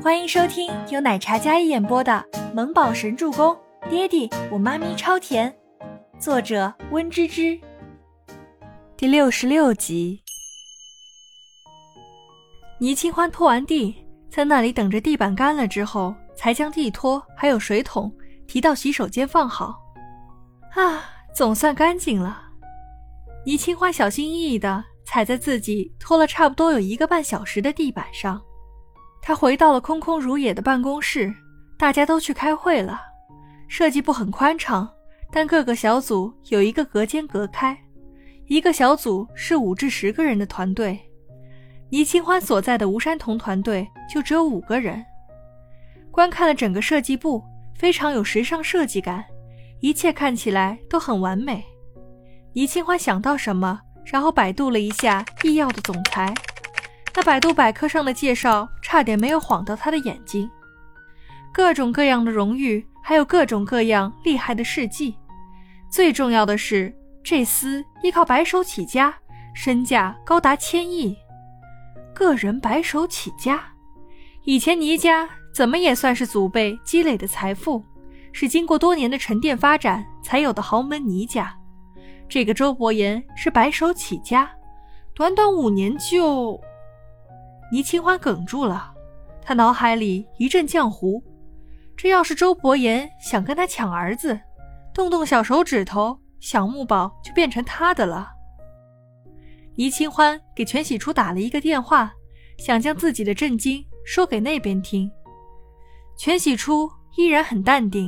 欢迎收听由奶茶一演播的《萌宝神助攻》，爹地我妈咪超甜，作者温芝芝。第六十六集。倪清欢拖完地，在那里等着地板干了之后，才将地拖还有水桶提到洗手间放好。啊，总算干净了。倪清欢小心翼翼地踩在自己拖了差不多有一个半小时的地板上。他回到了空空如也的办公室，大家都去开会了。设计部很宽敞，但各个小组有一个隔间隔开，一个小组是五至十个人的团队。倪清欢所在的吴山童团队就只有五个人。观看了整个设计部，非常有时尚设计感，一切看起来都很完美。倪清欢想到什么，然后百度了一下易药的总裁。那百度百科上的介绍差点没有晃到他的眼睛，各种各样的荣誉，还有各种各样厉害的事迹。最重要的是，这厮依靠白手起家，身价高达千亿。个人白手起家，以前倪家怎么也算是祖辈积累的财富，是经过多年的沉淀发展才有的豪门倪家。这个周伯言是白手起家，短短五年就……倪清欢哽住了，他脑海里一阵浆糊。这要是周伯言想跟他抢儿子，动动小手指头，小木宝就变成他的了。倪清欢给全喜初打了一个电话，想将自己的震惊说给那边听。全喜初依然很淡定：“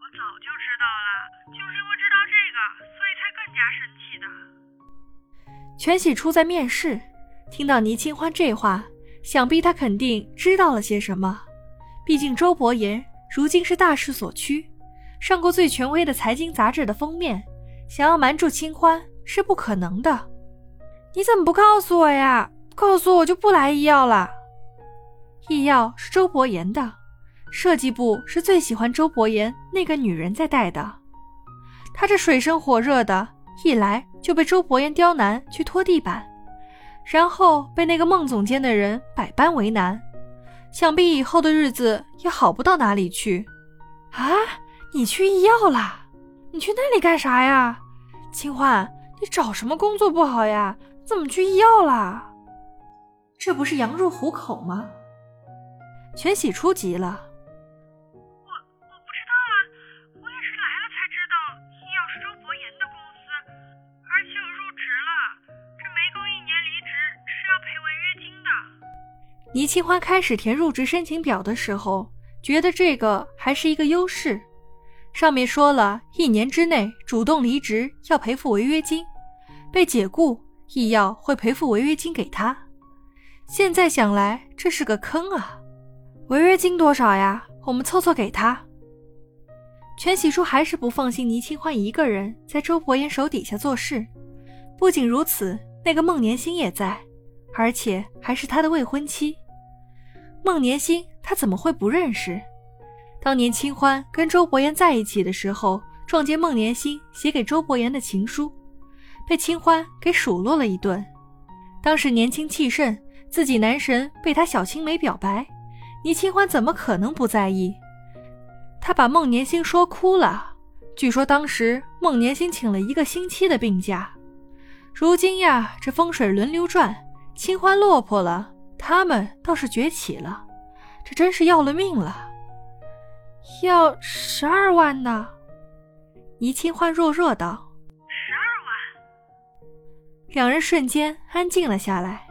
我早就知道了，就是因为知道这个，所以才更加生气的。”全喜初在面试。听到倪清欢这话，想必他肯定知道了些什么。毕竟周伯言如今是大势所趋，上过最权威的财经杂志的封面，想要瞒住清欢是不可能的。你怎么不告诉我呀？告诉我就不来医药了。医药是周伯言的，设计部是最喜欢周伯言那个女人在带的。他这水深火热的，一来就被周伯言刁难去拖地板。然后被那个孟总监的人百般为难，想必以后的日子也好不到哪里去。啊，你去医药啦？你去那里干啥呀？清欢，你找什么工作不好呀？怎么去医药啦？这不是羊入虎口吗？全喜初急了。倪清欢开始填入职申请表的时候，觉得这个还是一个优势。上面说了一年之内主动离职要赔付违约金，被解雇亦要会赔付违约金给他。现在想来这是个坑啊！违约金多少呀？我们凑凑给他。全喜初还是不放心倪清欢一个人在周伯言手底下做事。不仅如此，那个孟年星也在，而且还是他的未婚妻。孟年星，他怎么会不认识？当年清欢跟周伯言在一起的时候，撞见孟年星写给周伯言的情书，被清欢给数落了一顿。当时年轻气盛，自己男神被他小青梅表白，倪清欢怎么可能不在意？他把孟年星说哭了。据说当时孟年星请了一个星期的病假。如今呀，这风水轮流转，清欢落魄了。他们倒是崛起了，这真是要了命了！要十二万呢？倪清欢弱弱道：“十二万。”两人瞬间安静了下来。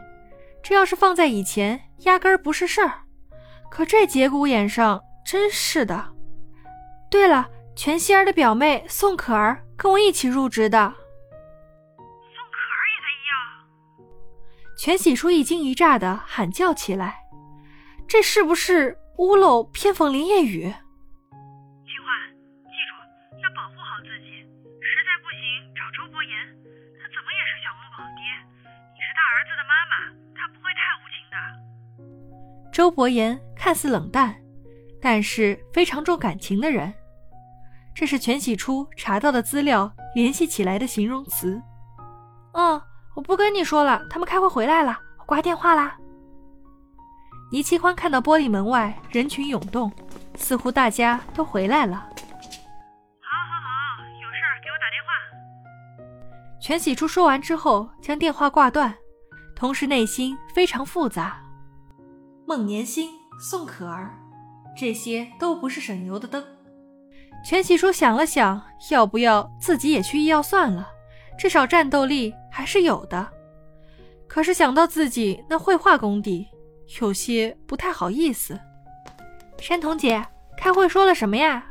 这要是放在以前，压根儿不是事儿。可这节骨眼上，真是的。对了，全希儿的表妹宋可儿跟我一起入职的。全喜初一惊一乍的喊叫起来：“这是不是屋漏偏逢连夜雨？”清欢，记住要保护好自己，实在不行找周伯言，他怎么也是小木宝爹，你是他儿子的妈妈，他不会太无情的。周伯言看似冷淡，但是非常重感情的人，这是全喜初查到的资料联系起来的形容词。嗯。我不跟你说了，他们开会回来了，我挂电话啦。倪清欢看到玻璃门外人群涌动，似乎大家都回来了。好，好，好，有事给我打电话。全喜初说完之后，将电话挂断，同时内心非常复杂。孟年星、宋可儿，这些都不是省油的灯。全喜初想了想，要不要自己也去医药算了，至少战斗力还是有的。可是想到自己那绘画功底，有些不太好意思。山童姐，开会说了什么呀？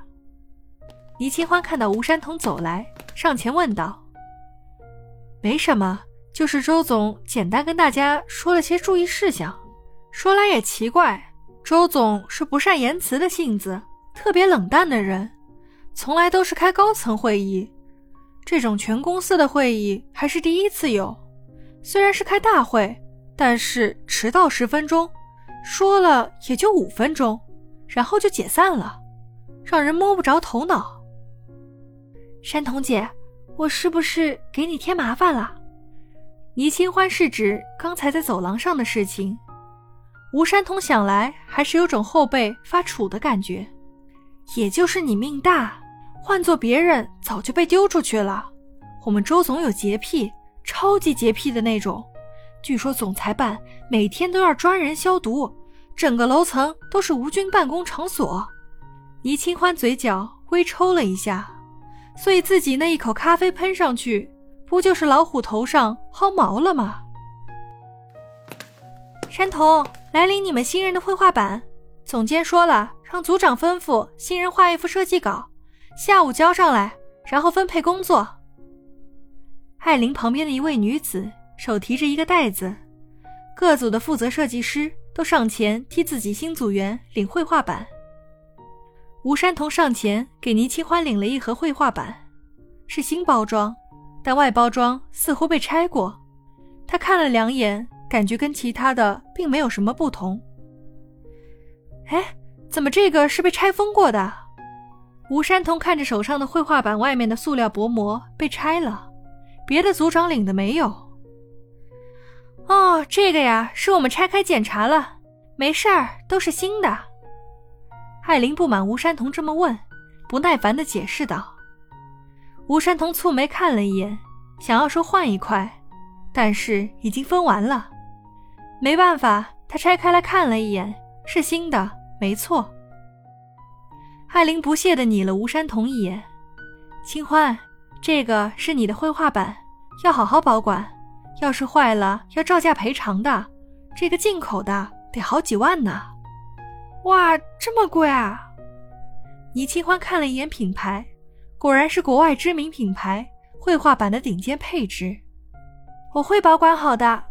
倪清欢看到吴山童走来，上前问道：“没什么，就是周总简单跟大家说了些注意事项。说来也奇怪，周总是不善言辞的性子，特别冷淡的人，从来都是开高层会议，这种全公司的会议还是第一次有。虽然是开大会。”但是迟到十分钟，说了也就五分钟，然后就解散了，让人摸不着头脑。山童姐，我是不是给你添麻烦了？倪清欢是指刚才在走廊上的事情。吴山童想来还是有种后背发怵的感觉，也就是你命大，换做别人早就被丢出去了。我们周总有洁癖，超级洁癖的那种。据说总裁办每天都要专人消毒，整个楼层都是无菌办公场所。倪清欢嘴角微抽了一下，所以自己那一口咖啡喷上去，不就是老虎头上薅毛了吗？山童，来领你们新人的绘画板。总监说了，让组长吩咐新人画一幅设计稿，下午交上来，然后分配工作。艾琳旁边的一位女子。手提着一个袋子，各组的负责设计师都上前替自己新组员领绘画板。吴山童上前给倪清欢领了一盒绘画板，是新包装，但外包装似乎被拆过。他看了两眼，感觉跟其他的并没有什么不同。哎，怎么这个是被拆封过的？吴山童看着手上的绘画板外面的塑料薄膜被拆了，别的组长领的没有。哦，这个呀，是我们拆开检查了，没事儿，都是新的。艾琳不满吴山童这么问，不耐烦的解释道。吴山童蹙眉看了一眼，想要说换一块，但是已经分完了，没办法，他拆开来看了一眼，是新的，没错。艾琳不屑的睨了吴山童一眼，清欢，这个是你的绘画板，要好好保管。要是坏了，要照价赔偿的。这个进口的得好几万呢。哇，这么贵啊！倪清欢看了一眼品牌，果然是国外知名品牌，绘画板的顶尖配置。我会保管好的。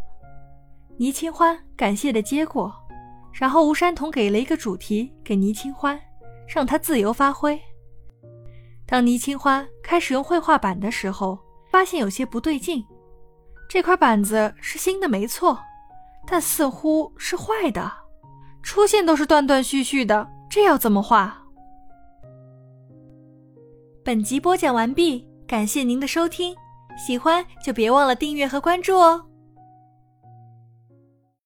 倪清欢感谢的接过，然后吴山童给了一个主题给倪清欢，让他自由发挥。当倪清欢开始用绘画板的时候，发现有些不对劲。这块板子是新的，没错，但似乎是坏的，出现都是断断续续的，这要怎么画？本集播讲完毕，感谢您的收听，喜欢就别忘了订阅和关注哦。